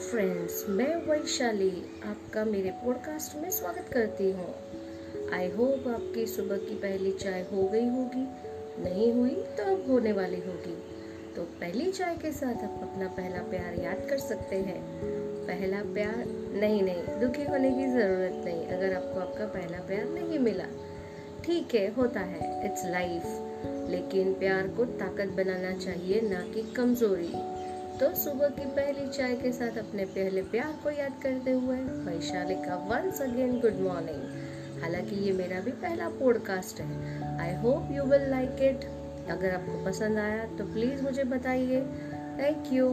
Friends मैं वैशाली आपका मेरे पॉडकास्ट में स्वागत करती हूँ। आई होप आपकी सुबह की पहली चाय हो गई होगी, नहीं हुई तो अब होने वाली होगी। तो पहली चाय के साथ आप अपना पहला प्यार याद कर सकते हैं। पहला प्यार, नहीं नहीं, दुखी होने की ज़रूरत नहीं, अगर आपको आपका पहला प्यार नहीं मिला। ठीक है, होता है इट्स लाइफ लेकिन प्यार को ताकत बनाना चाहिए, ना कि कमज़ोरी। तो सुबह की पहली चाय के साथ अपने पहले प्यार को याद करते हुए वैशाली का वंस अगेन गुड मॉर्निंग हालाँकि ये मेरा भी पहला पॉडकास्ट है। I hope you will like it अगर आपको पसंद आया तो प्लीज़ मुझे बताइए। Thank you